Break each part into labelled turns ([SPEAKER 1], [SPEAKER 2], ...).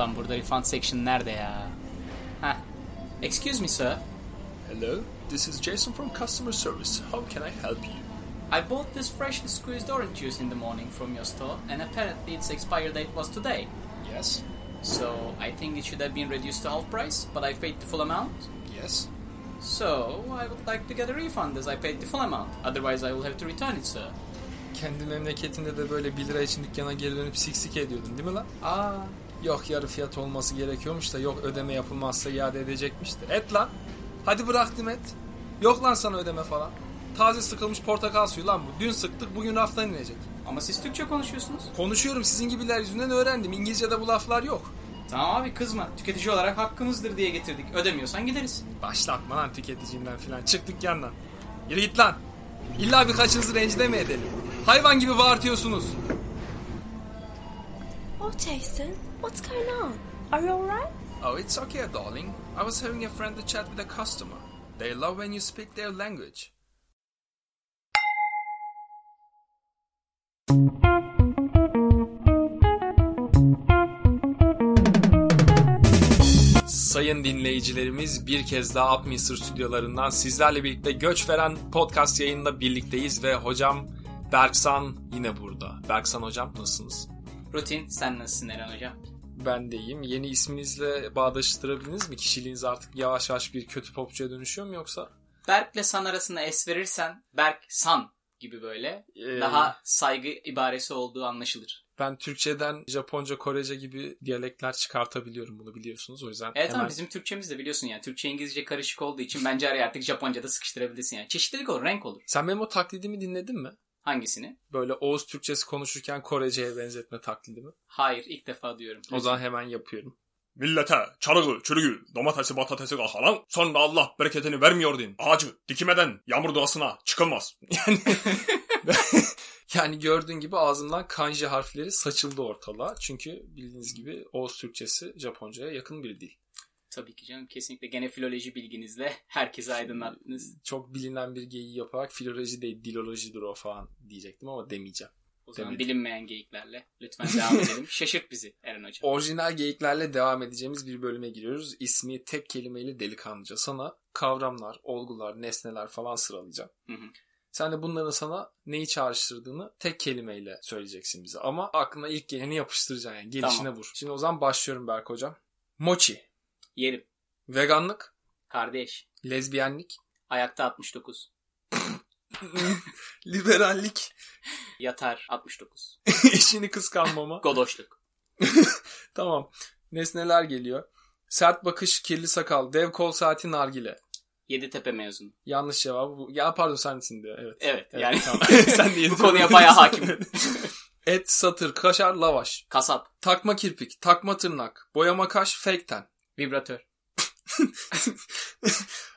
[SPEAKER 1] Ulan burada refund section nerede ya? Heh. Excuse me sir.
[SPEAKER 2] Hello, this is Jason from customer service. How can I help you?
[SPEAKER 1] I bought this freshly squeezed orange juice in the morning from your store and apparently its expiry date was today.
[SPEAKER 2] Yes,
[SPEAKER 1] So I think it should have been reduced to half price, but I paid the full amount.
[SPEAKER 2] yes.
[SPEAKER 1] So I would like to get a refund as I paid the full amount. Otherwise I will have to return it sir.
[SPEAKER 2] Kendi memleketinde de böyle 1 lira için dükkana geri dönüp siksik ediyordun değil mi lan?
[SPEAKER 1] Aa,
[SPEAKER 2] Yok yarı fiyat olması gerekiyormuş da yok ödeme yapılmazsa iade edecekmiş de. Et lan. Hadi bıraktım et. Yok lan sana ödeme falan. Taze sıkılmış portakal suyu lan bu. Dün sıktık bugün raftan inecek.
[SPEAKER 1] ama siz Türkçe konuşuyorsunuz.
[SPEAKER 2] Konuşuyorum sizin gibiler yüzünden öğrendim. İngilizce'de bu laflar yok.
[SPEAKER 1] Tamam abi kızma. Tüketici olarak hakkımızdır diye getirdik. Ödemiyorsan gideriz.
[SPEAKER 2] Başlatma lan tüketicinden filan. Çık dükkandan. Yürü git lan. İlla birkaçınızı rencide mi edelim? Hayvan gibi bağırtıyorsunuz.
[SPEAKER 3] Oh, Jason, what's going on? Are you alright?
[SPEAKER 2] Oh, it's okay, darling. I was having a friendly chat with a customer. They love when you speak their language. Sayın dinleyicilerimiz bir kez daha Upminster stüdyolarından sizlerle birlikte göç veren podcast yayında birlikteyiz ve hocam Berksan yine burada. Berksan hocam nasılsınız?
[SPEAKER 1] Rutin sen nasılsın Eren hocam?
[SPEAKER 2] Ben de iyiyim. Yeni isminizle bağdaştırabildiniz mi? Kişiliğiniz artık yavaş yavaş bir kötü popçuya dönüşüyor mu yoksa?
[SPEAKER 1] Berk'le San arasında es verirsen Berk San gibi böyle
[SPEAKER 2] Ee,
[SPEAKER 1] daha saygı ibaresi olduğu anlaşılır.
[SPEAKER 2] Ben Türkçeden Japonca, Korece gibi diyalekler çıkartabiliyorum bunu biliyorsunuz. O yüzden
[SPEAKER 1] Evet
[SPEAKER 2] hemen...
[SPEAKER 1] ama bizim Türkçemiz de biliyorsun yani Türkçe İngilizce karışık olduğu için bence araya artık Japonca da sıkıştırabilirsin yani. Çeşitlilik olur, renk olur.
[SPEAKER 2] Sen benim o taklidimi dinledin mi?
[SPEAKER 1] Hangisini?
[SPEAKER 2] Böyle Oğuz Türkçesi konuşurken Korece'ye benzetme taklidimi.
[SPEAKER 1] Hayır ilk defa diyorum.
[SPEAKER 2] O zaman hemen yapıyorum.
[SPEAKER 4] Millete çarığı, çürüğü, domatesi, patatesi kahalan sonra Allah bereketini vermiyor din. Ağacı dikmeden yağmur duasına çıkılmaz.
[SPEAKER 2] Yani gördüğün gibi ağzımdan kanji harfleri saçıldı ortalığa. Çünkü bildiğiniz gibi Oğuz Türkçesi Japonca'ya yakın bir dil.
[SPEAKER 1] Tabii ki canım kesinlikle gene filoloji bilginizle herkese aydınlattınız.
[SPEAKER 2] Çok bilinen bir geyiği yaparak filoloji değil dilolojidir o falan diyecektim ama demeyeceğim.
[SPEAKER 1] O zaman
[SPEAKER 2] Demedim.
[SPEAKER 1] bilinmeyen geyiklerle lütfen devam edelim. Şaşırt bizi Eren hocam.
[SPEAKER 2] Orijinal geyiklerle devam edeceğimiz bir bölüme giriyoruz. İsmi tek kelimeyle delikanlıca. Sana kavramlar, olgular, nesneler falan sıralayacağım.
[SPEAKER 1] Hı hı.
[SPEAKER 2] Sen de bunların sana neyi çağrıştırdığını tek kelimeyle söyleyeceksin bize. Ama aklına ilk geleni yapıştıracaksın yani. Gelişine
[SPEAKER 1] Tamam.
[SPEAKER 2] vur. Şimdi o zaman başlıyorum Berk hocam. Mochi.
[SPEAKER 1] Yerim.
[SPEAKER 2] Veganlık.
[SPEAKER 1] Kardeş.
[SPEAKER 2] Lezbiyenlik.
[SPEAKER 1] Ayakta 69.
[SPEAKER 2] Liberallik.
[SPEAKER 1] Yatar 69.
[SPEAKER 2] Eşini kıskanmama.
[SPEAKER 1] Godoşluk.
[SPEAKER 2] tamam. Nesneler geliyor. Sert bakış, kirli sakal, dev kol saati, nargile.
[SPEAKER 1] Yeditepe mezunu.
[SPEAKER 2] Yanlış cevabı bu. Ya pardon sensin diyor. Evet.
[SPEAKER 1] Evet,
[SPEAKER 2] Evet,
[SPEAKER 1] yani
[SPEAKER 2] tamam. Sen de
[SPEAKER 1] bu konuya bayağı hakim.
[SPEAKER 2] Et, satır, kaşar, lavaş.
[SPEAKER 1] Kasap.
[SPEAKER 2] Takma kirpik, takma tırnak, boyama kaş, fake ten.
[SPEAKER 1] Vibratör.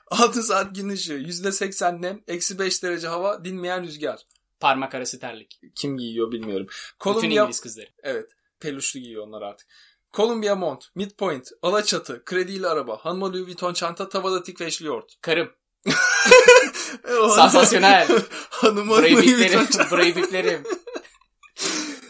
[SPEAKER 2] 6 saat gün ışığı, %80 nem, eksi 5 derece hava, dinmeyen rüzgar.
[SPEAKER 1] Parmak arası terlik.
[SPEAKER 2] Kim giyiyor bilmiyorum.
[SPEAKER 1] Bütün
[SPEAKER 2] Kolombiya...
[SPEAKER 1] İngiliz kızları.
[SPEAKER 2] Evet. Peluşlu giyiyor onlar artık. Columbia Mont, Midpoint, Alaçatı, kredili araba, hanıma Louis Vuitton çanta, tavada tikveşli yoğurt.
[SPEAKER 1] Karım.
[SPEAKER 2] E,
[SPEAKER 1] Sansasyonel.
[SPEAKER 2] hanıma
[SPEAKER 1] Burayı
[SPEAKER 2] Louis Vuitton çanta.
[SPEAKER 1] Burayı biplerim.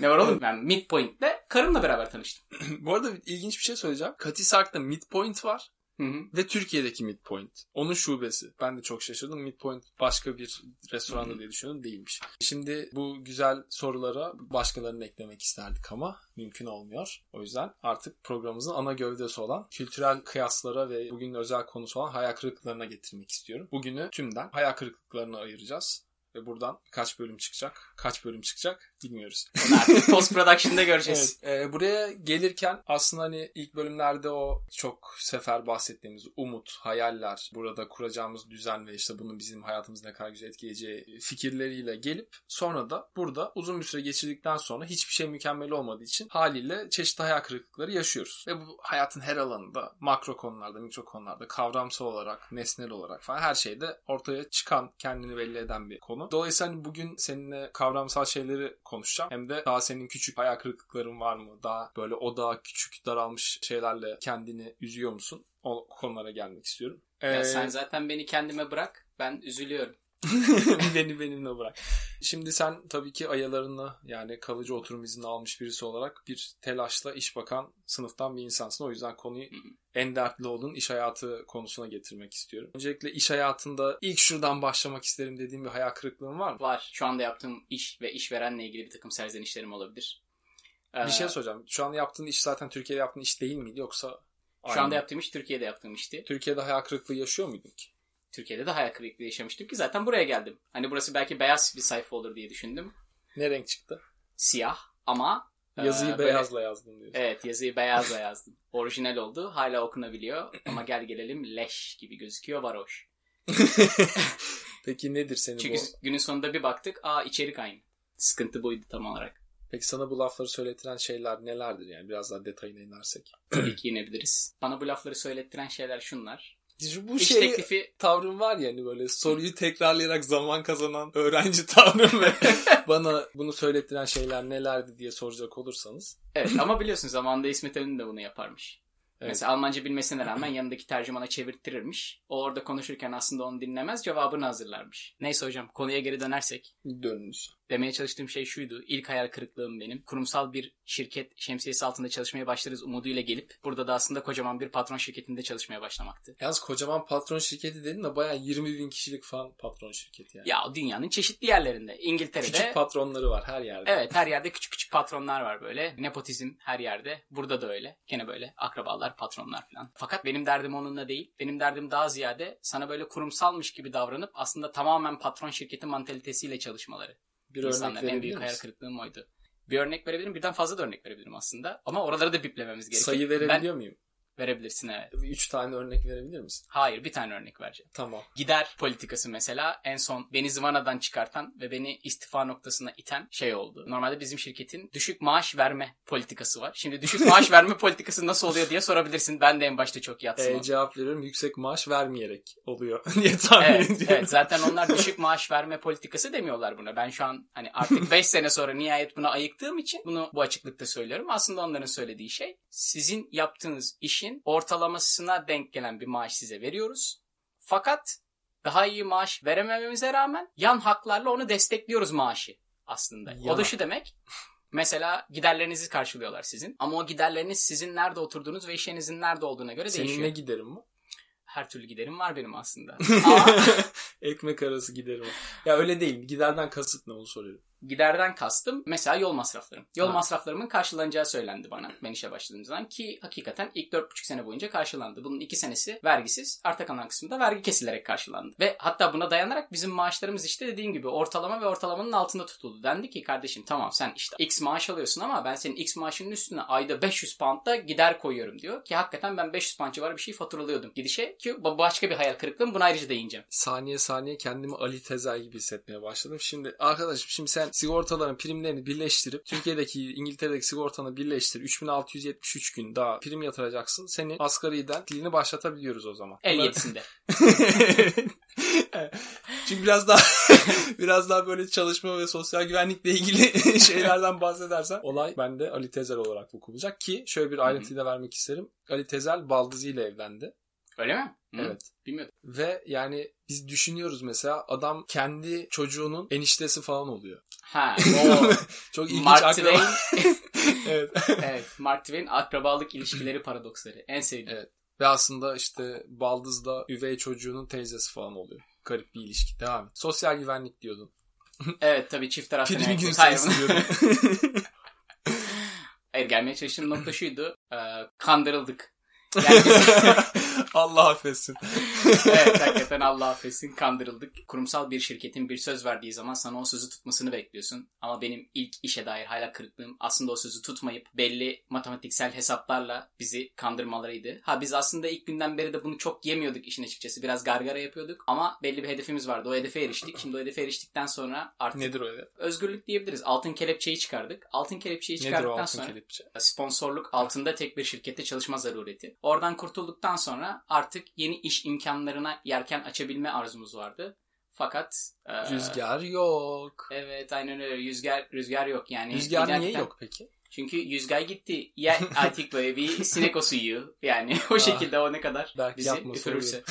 [SPEAKER 1] Ne var oğlum? Ben Midpoint'te karımla beraber tanıştım.
[SPEAKER 2] Bu arada ilginç bir şey söyleyeceğim. Katisark'ta Midpoint var.
[SPEAKER 1] Hı hı.
[SPEAKER 2] Ve Türkiye'deki Midpoint. Onun şubesi. Ben de çok şaşırdım. Midpoint başka bir restoranda diye düşünüyorum. Değilmiş. Şimdi bu güzel sorulara başkalarını eklemek isterdik ama mümkün olmuyor. O yüzden artık programımızın ana gövdesi olan kültürel kıyaslara ve bugünün özel konusu olan hayal kırıklıklarına getirmek istiyorum. Bugünü tümden hayal kırıklıklarına ayıracağız. Ve buradan kaç bölüm çıkacak? Kaç bölüm çıkacak? Bilmiyoruz.
[SPEAKER 1] Artık post production'da göreceğiz.
[SPEAKER 2] Evet, e, buraya gelirken aslında hani ilk bölümlerde o çok sefer bahsettiğimiz umut, hayaller, burada kuracağımız düzen ve işte bunun bizim hayatımızı ne kadar güzel etkileyeceği fikirleriyle gelip sonra da burada uzun bir süre geçirdikten sonra hiçbir şey mükemmel olmadığı için haliyle çeşitli hayal kırıklıkları yaşıyoruz. Ve bu hayatın her alanında makro konularda, mikro konularda, kavramsal olarak, nesnel olarak falan her şeyde ortaya çıkan, kendini belli eden bir konu. Dolayısıyla hani bugün seninle kavramsal şeyleri konuşacağım. Hem de daha senin küçük hayal kırıklıkların var mı? Daha böyle o daha küçük daralmış şeylerle kendini üzüyor musun? O konulara gelmek istiyorum.
[SPEAKER 1] Ya
[SPEAKER 2] Ee,
[SPEAKER 1] sen zaten beni kendime bırak. Ben üzülüyorum.
[SPEAKER 2] beni benimle bırak. Şimdi sen tabii ki ayalarını yani kalıcı oturum izni almış birisi olarak bir telaşla iş bakan sınıftan bir insansın. O yüzden konuyu en dertli olduğun iş hayatı konusuna getirmek istiyorum. Öncelikle iş hayatında ilk şuradan başlamak isterim dediğim bir hayal kırıklığın var mı?
[SPEAKER 1] Var. Şu anda yaptığım iş ve işverenle ilgili bir takım serzenişlerim olabilir. Ee,
[SPEAKER 2] Bir şey soracağım. Şu an yaptığın iş zaten Türkiye'de yaptığın iş değil miydi yoksa
[SPEAKER 1] Şu
[SPEAKER 2] aynı
[SPEAKER 1] anda
[SPEAKER 2] mı?
[SPEAKER 1] yaptığım iş Türkiye'de yaptığım işti.
[SPEAKER 2] Türkiye'de hayal kırıklığı yaşıyor muydun ki?
[SPEAKER 1] Türkiye'de de hayal kırıklığı yaşamıştım ki zaten buraya geldim. Hani burası belki beyaz bir sayfa olur diye düşündüm.
[SPEAKER 2] Ne renk çıktı?
[SPEAKER 1] Siyah ama e,
[SPEAKER 2] Yazıyı
[SPEAKER 1] böyle-
[SPEAKER 2] beyazla yazdım diyorsun.
[SPEAKER 1] Evet yazıyı beyazla yazdım. Orijinal oldu. Hala okunabiliyor. Ama gel gelelim leş gibi gözüküyor varoş.
[SPEAKER 2] Peki nedir senin
[SPEAKER 1] Çünkü
[SPEAKER 2] bu?
[SPEAKER 1] günün sonunda bir baktık. Aa içerik aynı. Sıkıntı buydu tam olarak.
[SPEAKER 2] Peki sana bu lafları söylettiren şeyler nelerdir yani biraz daha detayına inersek?
[SPEAKER 1] Tabii ki inebiliriz. Bana bu lafları söylettiren şeyler şunlar.
[SPEAKER 2] Bu
[SPEAKER 1] İş
[SPEAKER 2] şey
[SPEAKER 1] teklifi
[SPEAKER 2] tavrın var ya hani böyle soruyu tekrarlayarak zaman kazanan öğrenci tavrım ve bana bunu söylettiren şeyler nelerdi diye soracak olursanız.
[SPEAKER 1] Evet ama biliyorsun zamanında İsmet Önün de bunu yaparmış.
[SPEAKER 2] Evet.
[SPEAKER 1] Mesela Almanca bilmesine rağmen yanındaki tercümana çevirttirirmiş. O orada konuşurken aslında onu dinlemez cevabını hazırlarmış. Neyse hocam konuya geri dönersek.
[SPEAKER 2] Dönünüz.
[SPEAKER 1] Demeye çalıştığım şey şuydu. İlk hayal kırıklığım benim. Kurumsal bir şirket şemsiyesi altında çalışmaya başlarız umuduyla gelip burada da aslında kocaman bir patron şirketinde çalışmaya başlamaktı.
[SPEAKER 2] Yalnız kocaman patron şirketi dedin de bayağı 20 bin kişilik falan patron şirketi yani.
[SPEAKER 1] Ya dünyanın çeşitli yerlerinde. İngiltere'de
[SPEAKER 2] Küçük patronları var her yerde.
[SPEAKER 1] Evet her yerde küçük küçük patronlar var böyle. Nepotizm her yerde. Burada da öyle. Gene böyle akrabalar, patronlar falan. Fakat benim derdim onunla değil. Benim derdim daha ziyade sana böyle kurumsalmış gibi davranıp aslında tamamen patron şirketi mantalitesiyle çalışmaları.
[SPEAKER 2] Bir örnek
[SPEAKER 1] İnsanların en
[SPEAKER 2] verebilir
[SPEAKER 1] büyük hayal kırıklığım oydu. Bir örnek verebilirim. Birden fazla da örnek verebilirim aslında. Ama oraları da biplememiz gerekiyor.
[SPEAKER 2] Sayı verebiliyor muyum?
[SPEAKER 1] Verebilirsin evet.
[SPEAKER 2] 3 tane örnek verebilir misin?
[SPEAKER 1] Hayır bir tane örnek vereceğim.
[SPEAKER 2] Tamam.
[SPEAKER 1] Gider politikası mesela en son beni zıvanadan çıkartan ve beni istifa noktasına iten şey oldu. Normalde bizim şirketin düşük maaş verme politikası var. Şimdi düşük maaş verme politikası nasıl oluyor diye sorabilirsin. Ben de en başta çok yatsımam.
[SPEAKER 2] Ee, cevap veriyorum yüksek maaş vermeyerek oluyor diye tahmin
[SPEAKER 1] Evet,
[SPEAKER 2] ediyorum.
[SPEAKER 1] evet, zaten onlar düşük maaş verme politikası demiyorlar buna. Ben şu an hani artık 5 sene sonra nihayet buna ayıktığım için bunu bu açıklıkta söylüyorum. Aslında onların söylediği şey sizin yaptığınız işin ortalamasına denk gelen bir maaş size veriyoruz. Fakat daha iyi maaş veremememize rağmen yan haklarla onu destekliyoruz maaşı aslında. O
[SPEAKER 2] Yana.
[SPEAKER 1] da şu demek. Mesela giderlerinizi karşılıyorlar sizin. Ama o giderleriniz sizin nerede oturduğunuz ve işinizin nerede olduğuna göre
[SPEAKER 2] Senin
[SPEAKER 1] değişiyor.
[SPEAKER 2] ne giderim mi?
[SPEAKER 1] Her türlü giderim var benim aslında.
[SPEAKER 2] Ekmek arası giderim. Ya öyle değil. Giderden kasıt ne onu soruyorum.
[SPEAKER 1] Giderden kastım mesela yol masraflarım. Yol
[SPEAKER 2] Ha.
[SPEAKER 1] masraflarımın karşılanacağı söylendi bana ben işe başladığım zaman ki hakikaten ilk 4,5 sene boyunca karşılandı. Bunun 2 senesi vergisiz, arta kalan kısmı da vergi kesilerek karşılandı. Ve hatta buna dayanarak bizim maaşlarımız işte dediğim gibi ortalama ve ortalamanın altında tutuldu. Dendi ki kardeşim tamam sen işte X maaş alıyorsun ama ben senin X maaşının üstüne ayda 500 pound da gider koyuyorum diyor. Ki hakikaten ben 500 pound civarı bir şey faturalıyordum gidişe ki başka bir hayal kırıklığım. Buna ayrıca değineceğim.
[SPEAKER 2] Saniye saniye kendimi Ali Tezel gibi hissetmeye başladım. Şimdi arkadaşım şimdi sen sigortaların primlerini birleştirip Türkiye'deki İngiltere'deki sigortanı birleştir. 3673 gün daha prim yatıracaksın. Senin asgariden dilini başlatabiliyoruz o zaman.
[SPEAKER 1] 57'sinde.
[SPEAKER 2] Evet. Çünkü biraz daha biraz daha böyle çalışma ve sosyal güvenlikle ilgili şeylerden bahsedersen olay bende Ali Tezel olarak vuku bulacak ki şöyle bir ayrıntıyı da vermek isterim. Ali Tezel baldızı ile evlendi.
[SPEAKER 1] Öyle mi? Hı,
[SPEAKER 2] Evet.
[SPEAKER 1] Bilmiyordum.
[SPEAKER 2] Ve yani biz düşünüyoruz mesela adam kendi çocuğunun eniştesi falan oluyor.
[SPEAKER 1] Ha, o
[SPEAKER 2] Çok ilginç
[SPEAKER 1] Mark
[SPEAKER 2] akraba-
[SPEAKER 1] Twain
[SPEAKER 2] evet.
[SPEAKER 1] evet, Mark Twain akrabalık ilişkileri paradoksları. En sevdiğim.
[SPEAKER 2] Evet. Ve aslında işte baldız da üvey çocuğunun teyzesi falan oluyor. Garip bir ilişki. Devam et. Sosyal güvenlik diyordun.
[SPEAKER 1] Evet tabii çift taraflı.
[SPEAKER 2] Primi gün
[SPEAKER 1] Hayır,
[SPEAKER 2] sayısı diyordun.
[SPEAKER 1] Hayır gelmeye çalıştığım nokta şuydu. E, kandırıldık. Yani biz-
[SPEAKER 2] Allah affetsin.
[SPEAKER 1] Evet hakikaten Allah affetsin kandırıldık. Kurumsal bir şirketin bir söz verdiği zaman sana o sözü tutmasını bekliyorsun. Ama benim ilk işe dair hayal kırıklığım aslında o sözü tutmayıp belli matematiksel hesaplarla bizi kandırmalarıydı. Ha biz aslında ilk günden beri de bunu çok yemiyorduk işin açıkçası. Biraz gargara yapıyorduk ama belli bir hedefimiz vardı. O hedefe eriştik. Şimdi o hedefe eriştikten sonra artık
[SPEAKER 2] Nedir o hedef?
[SPEAKER 1] özgürlük diyebiliriz. Altın kelepçeyi çıkardık. Altın kelepçeyi çıkardıktan
[SPEAKER 2] altın
[SPEAKER 1] sonra
[SPEAKER 2] kelepçe?
[SPEAKER 1] sponsorluk altında tek bir şirkette çalışma zarureti. Oradan kurtulduktan sonra artık yeni iş imkanlarına yelken açabilme arzumuz vardı. Fakat e,
[SPEAKER 2] Rüzgar yok.
[SPEAKER 1] Evet aynen öyle. Rüzgar rüzgar yok yani.
[SPEAKER 2] Rüzgar niye
[SPEAKER 1] gerçekten-
[SPEAKER 2] yok peki?
[SPEAKER 1] Çünkü Yüzgay gitti. Ya artık böyle bir sinek o suyu. Yani o şekilde o ne kadar
[SPEAKER 2] Belki
[SPEAKER 1] bizi
[SPEAKER 2] yapması
[SPEAKER 1] üfürürse.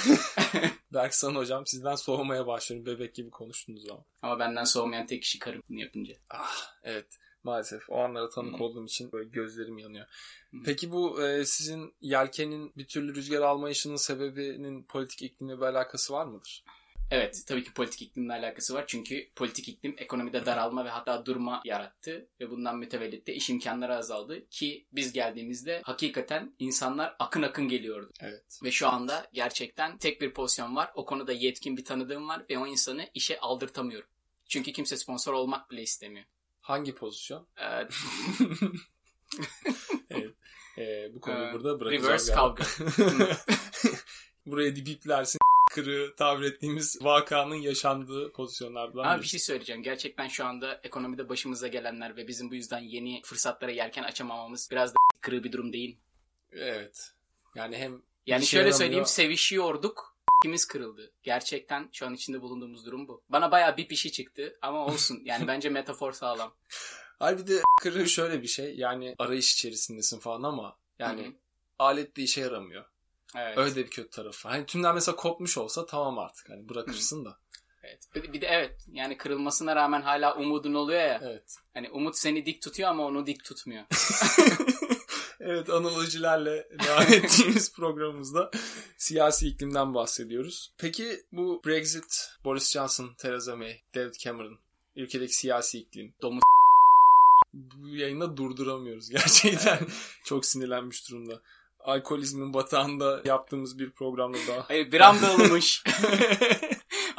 [SPEAKER 2] Belki sana hocam sizden soğumaya başlıyorum. Bebek gibi konuştunuz ama.
[SPEAKER 1] Ama benden soğumayan tek kişi karım bunu yapınca.
[SPEAKER 2] Ah evet maalesef o anlara tanık
[SPEAKER 1] Hı.
[SPEAKER 2] olduğum için böyle gözlerim yanıyor.
[SPEAKER 1] Hı.
[SPEAKER 2] Peki bu e, sizin yelkenin bir türlü rüzgar almayışının sebebinin politik iklimle bir alakası var mıdır?
[SPEAKER 1] Evet tabii ki politik iklimle alakası var. Çünkü politik iklim ekonomide daralma ve hatta durma yarattı. Ve bundan mütevellit de iş imkanları azaldı. Ki biz geldiğimizde hakikaten insanlar akın akın geliyordu.
[SPEAKER 2] Evet.
[SPEAKER 1] Ve şu anda gerçekten tek bir pozisyon var. O konuda yetkin bir tanıdığım var ve o insanı işe aldırtamıyorum. Çünkü kimse sponsor olmak bile istemiyor.
[SPEAKER 2] Hangi pozisyon?
[SPEAKER 1] Ee,
[SPEAKER 2] evet. E, bu konuyu
[SPEAKER 1] Ee,
[SPEAKER 2] burada bırakacağım.
[SPEAKER 1] reverse kavga.
[SPEAKER 2] Buraya dipiplersin kırı tabir ettiğimiz vakanın yaşandığı pozisyonlardan
[SPEAKER 1] Ama bir şey söyleyeceğim. Gerçekten şu anda ekonomide başımıza gelenler ve bizim bu yüzden yeni fırsatlara yelken açamamamız biraz da kırığı bir durum değil.
[SPEAKER 2] Evet. Yani hem
[SPEAKER 1] Yani şöyle
[SPEAKER 2] yaramıyor.
[SPEAKER 1] söyleyeyim sevişiyorduk. Kimiz kırıldı. Gerçekten şu an içinde bulunduğumuz durum bu. Bana bayağı bir pişi çıktı ama olsun. Yani bence metafor sağlam.
[SPEAKER 2] Hayır bir de kırığı şöyle bir şey. Yani arayış içerisindesin falan ama yani
[SPEAKER 1] Hı hı.
[SPEAKER 2] alet de işe yaramıyor.
[SPEAKER 1] Evet.
[SPEAKER 2] Öyle de bir kötü tarafı. Hani tümden mesela kopmuş olsa tamam artık. Hani bırakırsın da.
[SPEAKER 1] evet. Bir de evet yani kırılmasına rağmen hala umudun oluyor ya.
[SPEAKER 2] Evet.
[SPEAKER 1] Hani umut seni dik tutuyor ama onu dik tutmuyor.
[SPEAKER 2] evet analojilerle devam ettiğimiz programımızda siyasi iklimden bahsediyoruz. Peki bu Brexit, Boris Johnson, Theresa May, David Cameron, ülkedeki siyasi iklim,
[SPEAKER 1] Domuz
[SPEAKER 2] bu yayında durduramıyoruz gerçekten. Çok sinirlenmiş durumda. Alkolizmin batağında yaptığımız bir programda daha.
[SPEAKER 1] Hayır bir anda olmuş.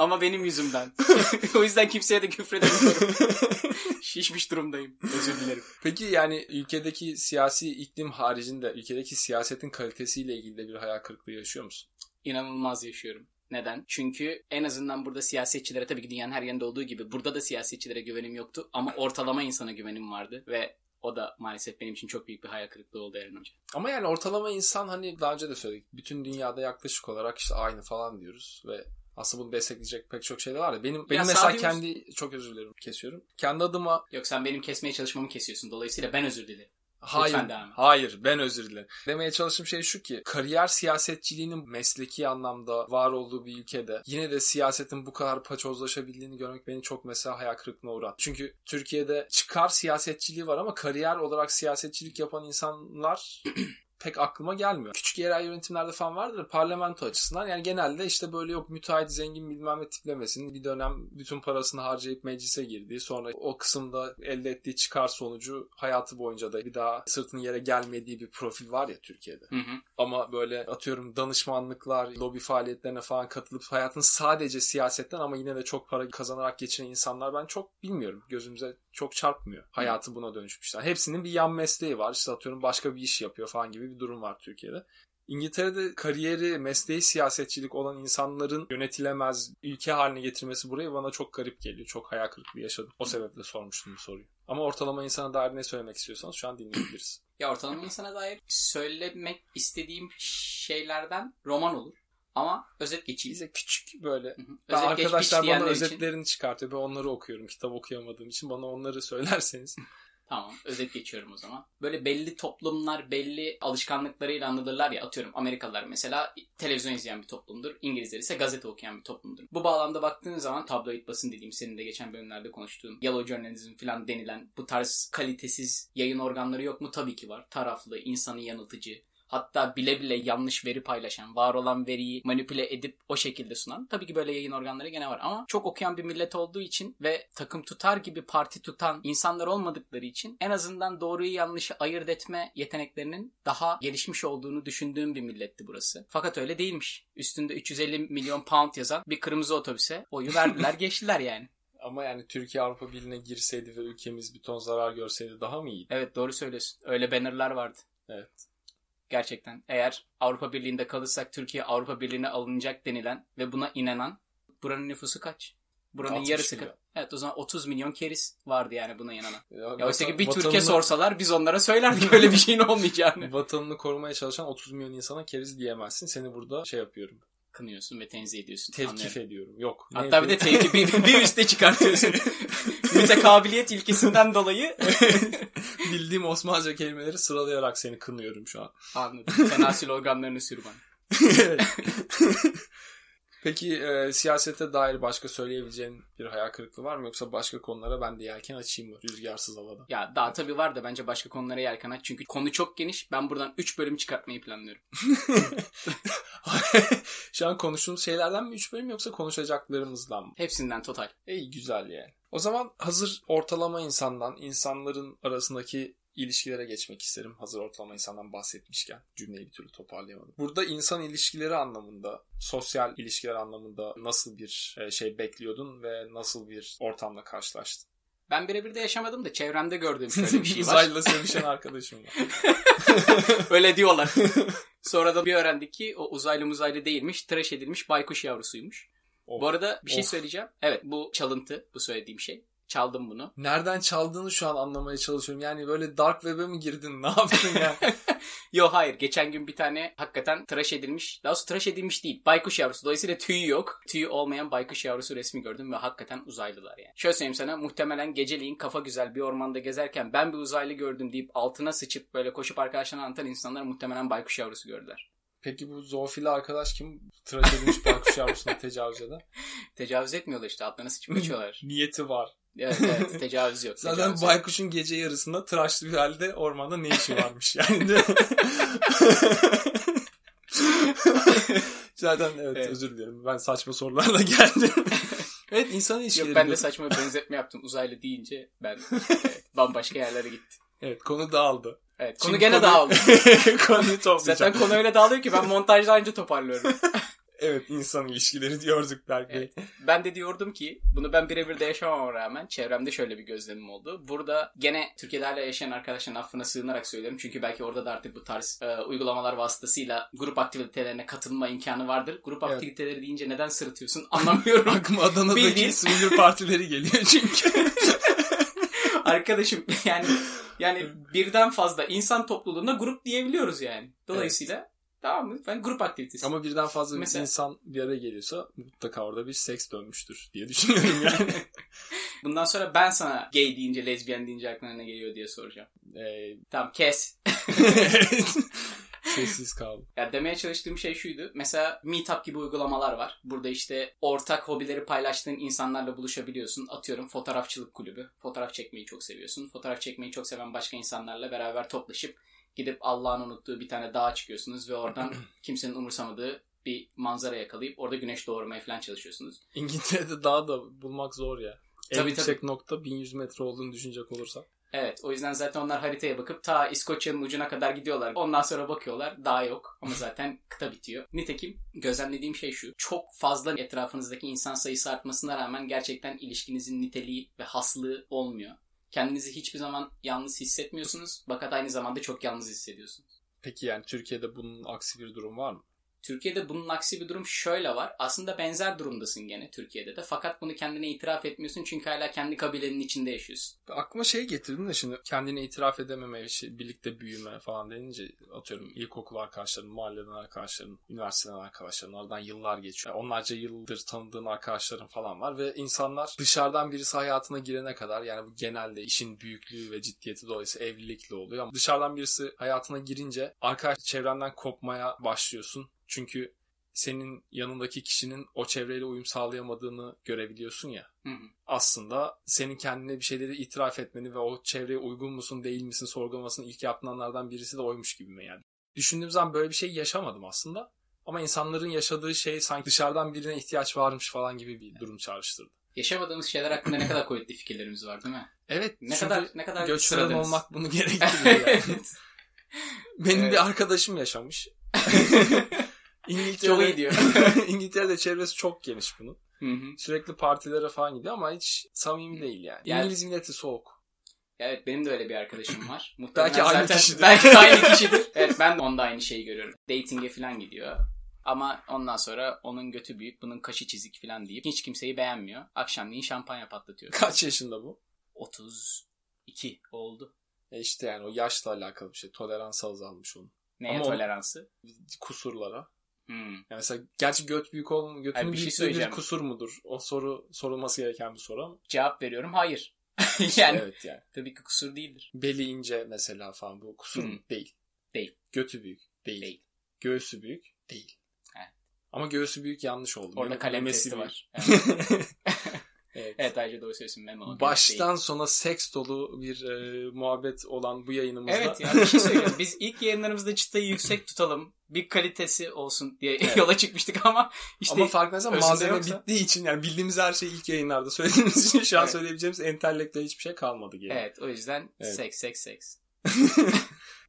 [SPEAKER 1] Ama benim yüzümden. o yüzden kimseye de küfredemiyorum. Şişmiş durumdayım. Özür dilerim.
[SPEAKER 2] Peki yani ülkedeki siyasi iklim haricinde ülkedeki siyasetin kalitesiyle ilgili de bir hayal kırıklığı yaşıyor musun?
[SPEAKER 1] inanılmaz yaşıyorum. Neden? Çünkü en azından burada siyasetçilere tabii ki dünyanın her yerinde olduğu gibi burada da siyasetçilere güvenim yoktu ama ortalama insana güvenim vardı ve o da maalesef benim için çok büyük bir hayal kırıklığı oldu Eren Hoca.
[SPEAKER 2] Ama yani ortalama insan hani daha önce de söyledik. Bütün dünyada yaklaşık olarak işte aynı falan diyoruz ve aslında bunu destekleyecek pek çok şey de var ya. Benim, benim mesela
[SPEAKER 1] Sabius-
[SPEAKER 2] kendi çok özür dilerim kesiyorum. Kendi adıma
[SPEAKER 1] Yok sen benim kesmeye çalışmamı kesiyorsun. Dolayısıyla ben özür dilerim.
[SPEAKER 2] Hayır, hayır ben özür dilerim. Demeye çalıştığım şey şu ki kariyer siyasetçiliğinin mesleki anlamda var olduğu bir ülkede yine de siyasetin bu kadar paçozlaşabildiğini görmek beni çok mesela hayal kırıklığına uğrattı. Çünkü Türkiye'de çıkar siyasetçiliği var ama kariyer olarak siyasetçilik yapan insanlar pek aklıma gelmiyor. Küçük yerel yönetimlerde falan vardır da parlamento açısından yani genelde işte böyle yok müteahhit zengin bilmem ne tiplemesinin bir dönem bütün parasını harcayıp meclise girdiği sonra o kısımda elde ettiği çıkar sonucu hayatı boyunca da bir daha sırtının yere gelmediği bir profil var ya Türkiye'de.
[SPEAKER 1] Hı hı.
[SPEAKER 2] Ama böyle atıyorum danışmanlıklar, lobi faaliyetlerine falan katılıp hayatını sadece siyasetten ama yine de çok para kazanarak geçiren insanlar ben çok bilmiyorum. Gözümüze çok çarpmıyor. Hayatı buna dönüşmüşler. Hepsinin bir yan mesleği var. İşte atıyorum başka bir iş yapıyor falan gibi bir durum var Türkiye'de. İngiltere'de kariyeri, mesleği siyasetçilik olan insanların yönetilemez ülke haline getirmesi burayı bana çok garip geliyor. Çok hayal kırıklığı yaşadım. O sebeple sormuştum bu soruyu. Ama ortalama insana dair ne söylemek istiyorsanız şu an dinleyebiliriz.
[SPEAKER 1] Ya ortalama insana dair söylemek istediğim şeylerden roman olur. Ama özet geçeyim.
[SPEAKER 2] Bize küçük böyle
[SPEAKER 1] Hı hı.
[SPEAKER 2] Ben
[SPEAKER 1] Özet
[SPEAKER 2] arkadaşlar bana
[SPEAKER 1] diyenler için-
[SPEAKER 2] özetlerini çıkartıyor. Ben onları okuyorum. Kitap okuyamadığım için bana onları söylerseniz.
[SPEAKER 1] Tamam özet geçiyorum o zaman. Böyle belli toplumlar belli alışkanlıklarıyla anılırlar ya atıyorum Amerikalılar mesela televizyon izleyen bir toplumdur. İngilizler ise gazete okuyan bir toplumdur. Bu bağlamda baktığın zaman tabloid basın dediğim senin de geçen bölümlerde konuştuğun yellow journalism falan denilen bu tarz kalitesiz yayın organları yok mu? Tabii ki var. Taraflı, insanı yanıltıcı, hatta bile bile yanlış veri paylaşan, var olan veriyi manipüle edip o şekilde sunan tabii ki böyle yayın organları gene var ama çok okuyan bir millet olduğu için ve takım tutar gibi parti tutan insanlar olmadıkları için en azından doğruyu yanlışı ayırt etme yeteneklerinin daha gelişmiş olduğunu düşündüğüm bir milletti burası. Fakat öyle değilmiş. Üstünde 350 milyon pound yazan bir kırmızı otobüse oyu verdiler geçtiler yani.
[SPEAKER 2] Ama yani Türkiye Avrupa Birliği'ne girseydi ve ülkemiz bir ton zarar görseydi daha mı iyiydi?
[SPEAKER 1] Evet doğru söylüyorsun. Öyle bannerlar vardı.
[SPEAKER 2] Evet.
[SPEAKER 1] Gerçekten. Eğer Avrupa Birliği'nde kalırsak Türkiye Avrupa Birliği'ne alınacak denilen ve buna inanan buranın nüfusu kaç? Buranın
[SPEAKER 2] 60
[SPEAKER 1] yarısı
[SPEAKER 2] milyon.
[SPEAKER 1] Evet o zaman 30 milyon keriz vardı yani buna inanan.
[SPEAKER 2] Ya,
[SPEAKER 1] Ya oysa ki bir
[SPEAKER 2] vatanını-
[SPEAKER 1] Türkiye sorsalar biz onlara söylerdik öyle bir şeyin olmayacağını.
[SPEAKER 2] Vatanını korumaya çalışan 30 milyon insana keriz diyemezsin. Seni burada şey yapıyorum.
[SPEAKER 1] Kınıyorsun ve tenzih ediyorsun.
[SPEAKER 2] Tevkif
[SPEAKER 1] Anlıyorum.
[SPEAKER 2] ediyorum. Yok.
[SPEAKER 1] Hatta bir de
[SPEAKER 2] yapıyorum?
[SPEAKER 1] tevkifi bir üste çıkartıyorsun. mütekabiliyet ilkesinden dolayı
[SPEAKER 2] Bildiğim Osmanlıca kelimeleri sıralayarak seni kınıyorum şu an.
[SPEAKER 1] anladım. Tenasül organlarını sür bana.
[SPEAKER 2] Peki e, siyasete dair başka söyleyebileceğin bir hayal kırıklığı var mı? Yoksa başka konulara ben de yelken açayım mı? Rüzgarsız havada.
[SPEAKER 1] Ya daha tabii var da bence başka konulara yelken aç. Çünkü konu çok geniş. Ben buradan 3 bölüm çıkartmayı planlıyorum.
[SPEAKER 2] Şu an konuştuğumuz şeylerden mi 3 bölüm yoksa konuşacaklarımızdan mı?
[SPEAKER 1] Hepsinden total.
[SPEAKER 2] İyi güzel yani. O zaman hazır ortalama insandan, insanların arasındaki ilişkilere geçmek isterim. Hazır ortalama insandan bahsetmişken cümleyi bir türlü toparlayamadım. Burada insan ilişkileri anlamında, sosyal ilişkiler anlamında nasıl bir e, şey bekliyordun ve nasıl bir ortamla karşılaştın?
[SPEAKER 1] Ben birebir de yaşamadım da çevremde gördüğüm şöyle bir şey var.
[SPEAKER 2] Uzaylı'la sevişen arkadaşım var.
[SPEAKER 1] Öyle diyorlar. Sonra da bir öğrendik ki o uzaylı muzaylı değilmiş. Tıraş edilmiş baykuş yavrusuymuş.
[SPEAKER 2] Of.
[SPEAKER 1] Bu arada bir şey
[SPEAKER 2] Of.
[SPEAKER 1] söyleyeceğim. Evet bu çalıntı bu söylediğim şey. Çaldım bunu.
[SPEAKER 2] Nereden çaldığını şu an anlamaya çalışıyorum. Yani böyle dark web'e mi girdin? Ne yaptın ya?
[SPEAKER 1] Yo hayır geçen gün bir tane hakikaten tıraş edilmiş. Daha doğrusu tıraş edilmiş değil. Baykuş yavrusu. Dolayısıyla tüyü yok. Tüyü olmayan baykuş yavrusu resmi gördüm ve hakikaten uzaylılar yani. Şöyle söyleyeyim sana muhtemelen geceliğin kafa güzel bir ormanda gezerken ben bir uzaylı gördüm deyip altına sıçıp böyle koşup arkadaşlarına anlatan insanlar muhtemelen baykuş yavrusu gördüler.
[SPEAKER 2] Peki bu zoofili arkadaş kim? Tıraş edilmiş baykuş yavrusuna tecavüz eden.
[SPEAKER 1] Tecavüz etmiyorlar işte altlarına sıçıp kaçıyorlar.
[SPEAKER 2] Niyeti var.
[SPEAKER 1] Evet evet tecavüz yok.
[SPEAKER 2] Zaten
[SPEAKER 1] tecavüz yok.
[SPEAKER 2] baykuşun gece yarısında tıraşlı bir halde ormanda ne işi varmış yani. Zaten evet,
[SPEAKER 1] Evet.
[SPEAKER 2] özür dilerim. Ben saçma sorularla geldim. evet insan ilişkileri.
[SPEAKER 1] Yok ben de saçma bir benzetme yaptım. Uzaylı deyince ben evet, bambaşka yerlere gitti.
[SPEAKER 2] Evet konu dağıldı.
[SPEAKER 1] Evet konu
[SPEAKER 2] Şimdi
[SPEAKER 1] gene
[SPEAKER 2] konu-
[SPEAKER 1] dağıldı.
[SPEAKER 2] Konuyu toplayacağım.
[SPEAKER 1] Zaten konu öyle dağılıyor ki ben montajda önce toparlıyorum.
[SPEAKER 2] Evet insan ilişkileri diyorduk Bey.
[SPEAKER 1] Evet. Ben de diyordum ki bunu ben birebir de yaşamama rağmen çevremde şöyle bir gözlemim oldu. Burada gene Türkiye'de hala yaşayan arkadaşların affına sığınarak söylüyorum. Çünkü belki orada da artık bu tarz e, uygulamalar vasıtasıyla grup aktivitelerine katılma imkanı vardır. Grup
[SPEAKER 2] Evet.
[SPEAKER 1] aktiviteleri deyince neden sırıtıyorsun anlamıyorum.
[SPEAKER 2] Aklıma Adana'daki
[SPEAKER 1] Bildiğin-
[SPEAKER 2] swinger partileri geliyor çünkü.
[SPEAKER 1] Arkadaşım yani yani birden fazla insan topluluğuna grup diyebiliyoruz yani. Dolayısıyla tamam mı? Ben grup aktivitesi.
[SPEAKER 2] Ama birden fazla
[SPEAKER 1] Mesela-
[SPEAKER 2] insan bir araya geliyorsa mutlaka orada bir seks dönmüştür diye düşünüyorum yani.
[SPEAKER 1] Bundan sonra ben sana gay deyince, lezbiyen deyince aklına ne geliyor diye soracağım.
[SPEAKER 2] Ee,
[SPEAKER 1] Tamam kes.
[SPEAKER 2] Sessiz kaldım.
[SPEAKER 1] Ya demeye çalıştığım şey şuydu. Mesela Meetup gibi uygulamalar var. Burada işte ortak hobileri paylaştığın insanlarla buluşabiliyorsun. Atıyorum fotoğrafçılık kulübü. Fotoğraf çekmeyi çok seviyorsun. Fotoğraf çekmeyi çok seven başka insanlarla beraber toplaşıp gidip Allah'ın unuttuğu bir tane dağa çıkıyorsunuz ve oradan kimsenin umursamadığı bir manzara yakalayıp orada güneş doğurmaya falan çalışıyorsunuz.
[SPEAKER 2] İngiltere'de dağ da bulmak zor ya. En
[SPEAKER 1] Tabii,
[SPEAKER 2] yüksek nokta 1100 metre olduğunu düşünecek olursak.
[SPEAKER 1] Evet o yüzden zaten onlar haritaya bakıp ta İskoçya'nın ucuna kadar gidiyorlar. Ondan sonra bakıyorlar daha yok ama zaten kıta bitiyor. Nitekim gözlemlediğim şey şu. Çok fazla etrafınızdaki insan sayısı artmasına rağmen gerçekten ilişkinizin niteliği ve haslığı olmuyor. Kendinizi hiçbir zaman yalnız hissetmiyorsunuz. Fakat aynı zamanda çok yalnız hissediyorsunuz.
[SPEAKER 2] Peki yani Türkiye'de bunun aksi bir durum var mı?
[SPEAKER 1] Türkiye'de bunun aksi bir durum şöyle var. Aslında benzer durumdasın gene Türkiye'de de. Fakat bunu kendine itiraf etmiyorsun çünkü hala kendi kabilenin içinde yaşıyorsun.
[SPEAKER 2] Aklıma şey getirdin de şimdi kendini itiraf edememe, şey, birlikte büyüme falan denince atıyorum ilkokul arkadaşların, mahalleden arkadaşların, üniversiteden arkadaşların aradan yıllar geçiyor. Yani onlarca yıldır tanıdığın arkadaşların falan var ve insanlar dışarıdan birisi hayatına girene kadar yani bu genelde işin büyüklüğü ve ciddiyeti dolayısıyla evlilikle oluyor ama dışarıdan birisi hayatına girince arkadaş çevrenden kopmaya başlıyorsun. Çünkü senin yanındaki kişinin o çevreyle uyum sağlayamadığını görebiliyorsun ya
[SPEAKER 1] Hı hı.
[SPEAKER 2] aslında senin kendine bir şeyleri itiraf etmeni ve o çevreye uygun musun değil misin sorgulamasını ilk yapılanlardan birisi de oymuş gibi mi yani. Düşündüğüm zaman böyle bir şey yaşamadım aslında. Ama insanların yaşadığı şey sanki dışarıdan birine ihtiyaç varmış falan gibi bir durum çağrıştırdı.
[SPEAKER 1] Yaşamadığımız şeyler hakkında ne kadar kuvvetli fikirlerimiz var değil mi?
[SPEAKER 2] Evet.
[SPEAKER 1] Ne kadar ne kadar
[SPEAKER 2] göçmen olmak bunu gerektiriyor yani. Benim
[SPEAKER 1] Evet.
[SPEAKER 2] bir arkadaşım yaşamış. İngiltere'de,
[SPEAKER 1] Çok iyi diyor.
[SPEAKER 2] İngiltere'de çevresi çok geniş bunun.
[SPEAKER 1] Hı hı.
[SPEAKER 2] Sürekli partilere falan gidiyor ama hiç samimi değil yani.
[SPEAKER 1] Yani-
[SPEAKER 2] İngiliz milleti soğuk.
[SPEAKER 1] Evet benim de öyle bir arkadaşım var. Muhtemelen
[SPEAKER 2] Belki aynı
[SPEAKER 1] zaten-
[SPEAKER 2] kişidir.
[SPEAKER 1] Belki aynı kişidir. Evet ben de onda aynı şeyi görüyorum. Dating'e falan gidiyor. Ama ondan sonra onun götü büyük, bunun kaşı çizik falan deyip hiç kimseyi beğenmiyor. Akşamleyin şampanya patlatıyor.
[SPEAKER 2] Kaç yaşında bu?
[SPEAKER 1] 32 oldu.
[SPEAKER 2] E işte yani o yaşla alakalı bir şey. Tolerans azalmış onun.
[SPEAKER 1] Neye
[SPEAKER 2] Ama o-
[SPEAKER 1] toleransı?
[SPEAKER 2] Kusurlara.
[SPEAKER 1] Hmm.
[SPEAKER 2] Yani mesela gerçi göt büyük olma, götün
[SPEAKER 1] Hayır, bir şey
[SPEAKER 2] büyüklüğü bir
[SPEAKER 1] söyleyeceğim.
[SPEAKER 2] kusur mudur? O soru sorulması gereken bir soru ama.
[SPEAKER 1] Cevap veriyorum hayır. yani
[SPEAKER 2] Evet yani.
[SPEAKER 1] tabii ki kusur değildir.
[SPEAKER 2] Beli ince mesela falan bu kusur
[SPEAKER 1] Hmm.
[SPEAKER 2] değil.
[SPEAKER 1] Değil.
[SPEAKER 2] Götü büyük değil.
[SPEAKER 1] Değil.
[SPEAKER 2] Göğsü büyük değil.
[SPEAKER 1] Evet.
[SPEAKER 2] Ama göğsü büyük yanlış oldu.
[SPEAKER 1] Orada kalem testi var. Evet.
[SPEAKER 2] evet.
[SPEAKER 1] evet ayrıca doğru söylüyorsun Memo. Değil.
[SPEAKER 2] Baştan sona seks dolu bir e, muhabbet olan bu yayınımızda.
[SPEAKER 1] Evet ya bir şey söyleyeyim. Biz ilk yayınlarımızda çıtayı yüksek tutalım. Bir kalitesi olsun diye
[SPEAKER 2] Evet.
[SPEAKER 1] yola çıkmıştık ama işte
[SPEAKER 2] Ama farkındaysan malzeme
[SPEAKER 1] yoksa-
[SPEAKER 2] bittiği için yani bildiğimiz her şeyi ilk yayınlarda söylediğimiz için şu an
[SPEAKER 1] Evet.
[SPEAKER 2] söyleyebileceğimiz entelektüel hiçbir şey kalmadı geriye.
[SPEAKER 1] evet o yüzden
[SPEAKER 2] Evet.
[SPEAKER 1] seks seks seks.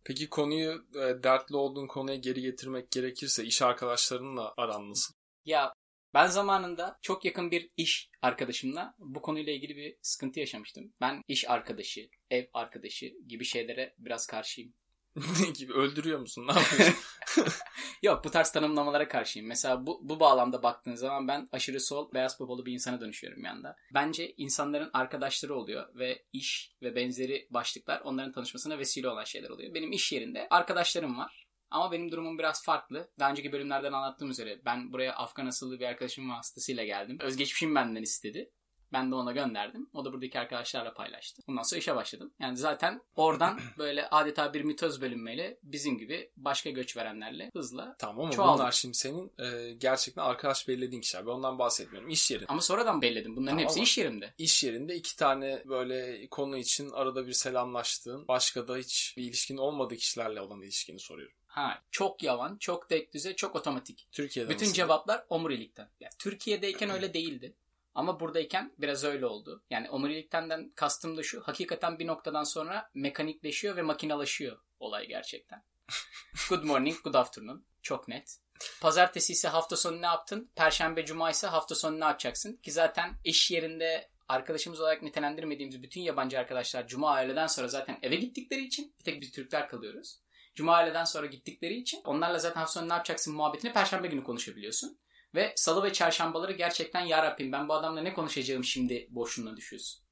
[SPEAKER 2] Peki konuyu e, dertli olduğun konuya geri getirmek gerekirse iş arkadaşlarınla aran nasıl?
[SPEAKER 1] Ya ben zamanında çok yakın bir iş arkadaşımla bu konuyla ilgili bir sıkıntı yaşamıştım. Ben iş arkadaşı, ev arkadaşı gibi şeylere biraz karşıyım.
[SPEAKER 2] ne gibi öldürüyor musun? Ne yapıyorsun?
[SPEAKER 1] Yok bu tarz tanımlamalara karşıyım. Mesela bu, bu bağlamda baktığın zaman ben aşırı sol, beyaz babalı bir insana dönüşüyorum yanda. Bence insanların arkadaşları oluyor ve iş ve benzeri başlıklar onların tanışmasına vesile olan şeyler oluyor. Benim iş yerinde arkadaşlarım var. Ama benim durumum biraz farklı. Daha önceki bölümlerden anlattığım üzere ben buraya Afgan asıllı bir arkadaşım vasıtasıyla geldim. Özgeçmişim benden istedi. Ben de ona gönderdim. O da buradaki arkadaşlarla paylaştı. Ondan sonra işe başladım. Yani zaten oradan böyle adeta bir mitoz bölünmeyle bizim gibi başka göç verenlerle hızla.
[SPEAKER 2] tamam ama bunlar şimdi senin e, gerçekten arkadaş belirlediğin kişiler. Ben ondan bahsetmiyorum. İş yeri.
[SPEAKER 1] Ama sonradan belledim. Bunların
[SPEAKER 2] Tamam
[SPEAKER 1] hepsi iş yerimde.
[SPEAKER 2] İş yerinde iki tane böyle konu için arada bir selamlaştığın, başka da hiç bir ilişkin olmadığı kişilerle olan ilişkini soruyorum.
[SPEAKER 1] Ha, çok yavan, çok tek düze, çok otomatik.
[SPEAKER 2] Türkiye'de
[SPEAKER 1] Bütün
[SPEAKER 2] nasıl?
[SPEAKER 1] cevaplar omurilikten. Yani Türkiye'deyken öyle değildi. Ama buradayken biraz öyle oldu. Yani omuriliktenden kastım da şu. Hakikaten bir noktadan sonra mekanikleşiyor ve makinalaşıyor olay gerçekten. good morning, good afternoon. Çok net. Pazartesi ise hafta sonu ne yaptın? Perşembe, cuma ise hafta sonu ne yapacaksın? Ki zaten iş yerinde arkadaşımız olarak nitelendirmediğimiz bütün yabancı arkadaşlar cuma öğleden sonra zaten eve gittikleri için bir tek biz Türkler kalıyoruz. Cuma öğleden sonra gittikleri için onlarla zaten hafta sonu ne yapacaksın muhabbetini perşembe günü konuşabiliyorsun. Ve salı ve çarşambaları gerçekten ya Rabbim ben bu adamla ne konuşacağım şimdi boşluğuna düşüyorsun.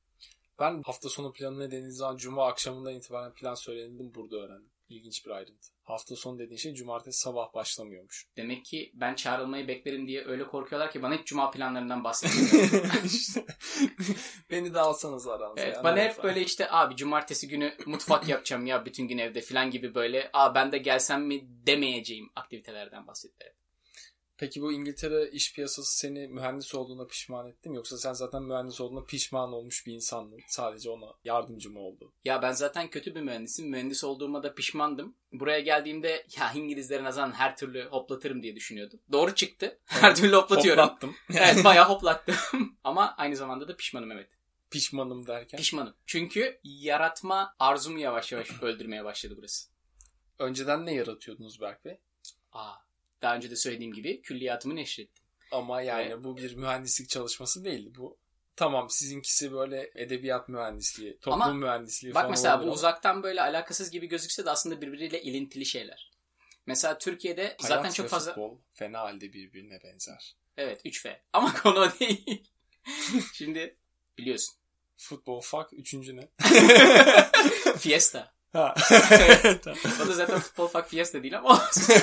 [SPEAKER 2] Ben hafta sonu planı ne dediğiniz zaman cuma akşamından itibaren plan söylendim burada öğrendim. İlginç bir ayrıntı. Hafta sonu dediğin şey cumartesi sabah başlamıyormuş.
[SPEAKER 1] Demek ki ben çağrılmayı beklerim diye öyle korkuyorlar ki bana hiç cuma planlarından bahsetmiyorlar.
[SPEAKER 2] İşte, Beni de alsanız aranıza.
[SPEAKER 1] evet, bana hep böyle işte abi cumartesi günü mutfak yapacağım ya bütün gün evde falan gibi böyle aa ben de gelsem mi demeyeceğim aktivitelerden bahsettiler.
[SPEAKER 2] Peki bu İngiltere iş piyasası seni mühendis olduğuna pişman etti mi? Yoksa sen zaten mühendis olduğuna pişman olmuş bir insandın. Sadece ona yardımcı mı oldu?
[SPEAKER 1] Ya ben zaten kötü bir mühendisim. Mühendis olduğuma da pişmandım. Buraya geldiğimde ya İngilizlerin azan her türlü hoplatırım diye düşünüyordum. Doğru çıktı. Her türlü hoplatıyorum.
[SPEAKER 2] Hoplattım.
[SPEAKER 1] evet bayağı hoplattım. Ama aynı zamanda da pişmanım evet.
[SPEAKER 2] Pişmanım derken.
[SPEAKER 1] Pişmanım. Çünkü yaratma arzumu yavaş yavaş öldürmeye başladı burası.
[SPEAKER 2] Önceden ne yaratıyordunuz Berk Bey?
[SPEAKER 1] Aa, daha önce de söylediğim gibi külliyatımı neşrettim.
[SPEAKER 2] Ama yani
[SPEAKER 1] Evet.
[SPEAKER 2] bu bir mühendislik çalışması değil. Bu tamam sizinkisi böyle edebiyat mühendisliği, toplum
[SPEAKER 1] Ama
[SPEAKER 2] mühendisliği
[SPEAKER 1] Bak
[SPEAKER 2] falan
[SPEAKER 1] mesela bu
[SPEAKER 2] ama
[SPEAKER 1] uzaktan böyle alakasız gibi gözükse de aslında birbiriyle ilintili şeyler. Mesela Türkiye'de zaten
[SPEAKER 2] hayat
[SPEAKER 1] çok
[SPEAKER 2] ve
[SPEAKER 1] fazla...
[SPEAKER 2] futbol fena halde birbirine benzer.
[SPEAKER 1] Evet 3F. Ama konu o değil. Şimdi biliyorsun.
[SPEAKER 2] Futbol fuck üçüncü ne?
[SPEAKER 1] Fiesta.
[SPEAKER 2] Ha.
[SPEAKER 1] O da zaten futbol fuck fiesta değil ama olsun.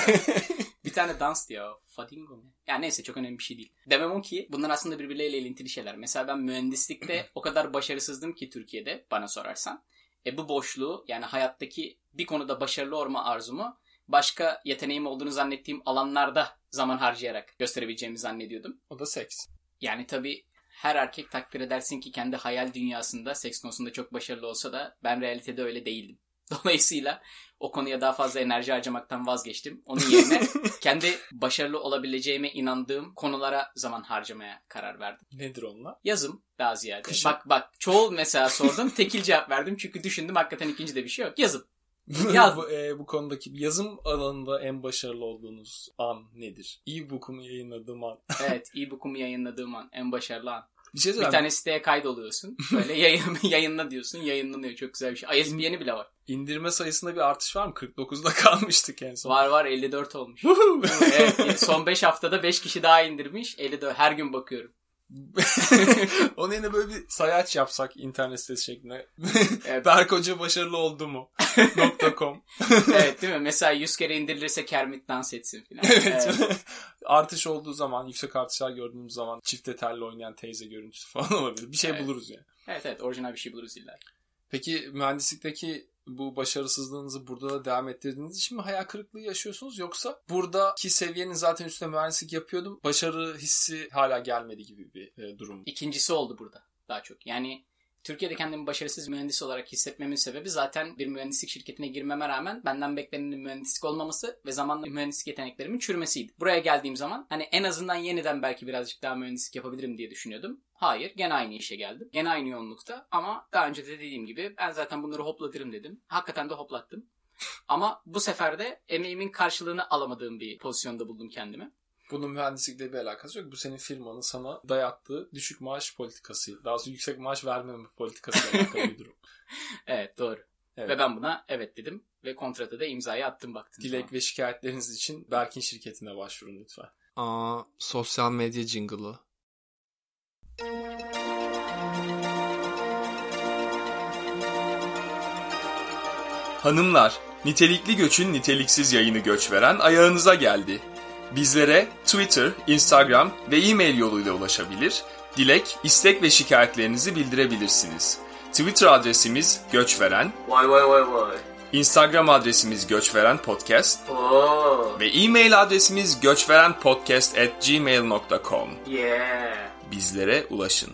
[SPEAKER 1] Bir tane dans diyor. Fadingo mu? Yani neyse çok önemli bir şey değil. Demem o ki bunlar aslında birbirleriyle ilintili şeyler. Mesela ben mühendislikte o kadar başarısızdım ki Türkiye'de bana sorarsan. E bu boşluğu yani hayattaki bir konuda başarılı olma arzumu başka yeteneğim olduğunu zannettiğim alanlarda zaman harcayarak gösterebileceğimi zannediyordum.
[SPEAKER 2] o da seks.
[SPEAKER 1] Yani tabii her erkek takdir edersin ki kendi hayal dünyasında seks konusunda çok başarılı olsa da ben realitede öyle değildim. Dolayısıyla o konuya daha fazla enerji harcamaktan vazgeçtim. Onun yerine kendi başarılı olabileceğime inandığım konulara zaman harcamaya karar verdim.
[SPEAKER 2] Nedir onlar?
[SPEAKER 1] Yazım daha ziyade.
[SPEAKER 2] Kışın.
[SPEAKER 1] Bak bak çoğul mesela sordum tekil cevap verdim çünkü düşündüm hakikaten ikinci de bir şey yok. Yazım. Yaz.
[SPEAKER 2] bu, e, bu konudaki yazım alanında en başarılı olduğunuz an nedir? E-book'umu yayınladığım an.
[SPEAKER 1] Evet e-book'umu yayınladığım an en başarılı an.
[SPEAKER 2] Bir şey
[SPEAKER 1] Bir tane siteye kaydoluyorsun. Böyle yayın, yayınla diyorsun. Yayınlanıyor. Çok güzel bir şey. ISBN'i bile var.
[SPEAKER 2] İndirme sayısında bir artış var mı? 49'da kalmıştık en son.
[SPEAKER 1] Var var 54 olmuş. Evet, son 5 haftada 5 kişi daha indirmiş. 54 her gün bakıyorum.
[SPEAKER 2] Onun yerine böyle bir sayaç yapsak internet sitesi şeklinde.
[SPEAKER 1] Evet.
[SPEAKER 2] Berk Hoca başarılı oldu mu? .com.
[SPEAKER 1] evet değil mi? Mesela 100 kere indirilirse Kermit dans etsin filan.
[SPEAKER 2] evet. Artış olduğu zaman, yüksek artışlar gördüğümüz zaman çifte telli oynayan teyze görüntüsü falan olabilir. Bir şey
[SPEAKER 1] Evet.
[SPEAKER 2] buluruz yani.
[SPEAKER 1] evet evet orijinal bir şey buluruz illa.
[SPEAKER 2] Peki mühendislikteki bu başarısızlığınızı burada da devam ettirdiğiniz için mi hayal kırıklığı yaşıyorsunuz yoksa buradaki seviyenin zaten üstüne mühendislik yapıyordum başarı hissi hala gelmedi gibi bir e, durum?
[SPEAKER 1] İkincisi oldu burada daha çok. Yani Türkiye'de kendimi başarısız mühendis olarak hissetmemin sebebi zaten bir mühendislik şirketine girmeme rağmen benden beklenenin mühendislik olmaması ve zamanla mühendislik yeteneklerimin çürümesiydi. Buraya geldiğim zaman hani en azından yeniden belki birazcık daha mühendislik yapabilirim diye düşünüyordum. Hayır gene aynı işe geldim. Gene aynı yoğunlukta ama daha önce de dediğim gibi ben zaten bunları hoplatırım dedim. Hakikaten de hoplattım. Ama bu sefer de emeğimin karşılığını alamadığım bir pozisyonda buldum kendimi.
[SPEAKER 2] Bunun mühendislikle bir alakası yok. Bu senin firmanın sana dayattığı düşük maaş politikası. Daha sonra yüksek maaş vermeme politikası alakalı bir durum.
[SPEAKER 1] Evet doğru.
[SPEAKER 2] Evet.
[SPEAKER 1] Ve ben buna evet dedim ve kontrata da imzayı attım baktım.
[SPEAKER 2] Dilek ve şikayetleriniz için Berk'in şirketine başvurun lütfen. Aa, sosyal medya jingle'ı.
[SPEAKER 4] Hanımlar, nitelikli göçün niteliksiz yayını göç veren ayağınıza geldi. Bizlere Twitter, Instagram ve e-mail yoluyla ulaşabilir, dilek, istek ve şikayetlerinizi bildirebilirsiniz. Twitter adresimiz göçveren,
[SPEAKER 1] Vay vay vay vay.
[SPEAKER 4] Instagram adresimiz göçveren podcast
[SPEAKER 1] Oo.
[SPEAKER 4] ve e-mail adresimiz göçverenpodcast at gmail.com.
[SPEAKER 1] Yeah.
[SPEAKER 4] Bizlere ulaşın.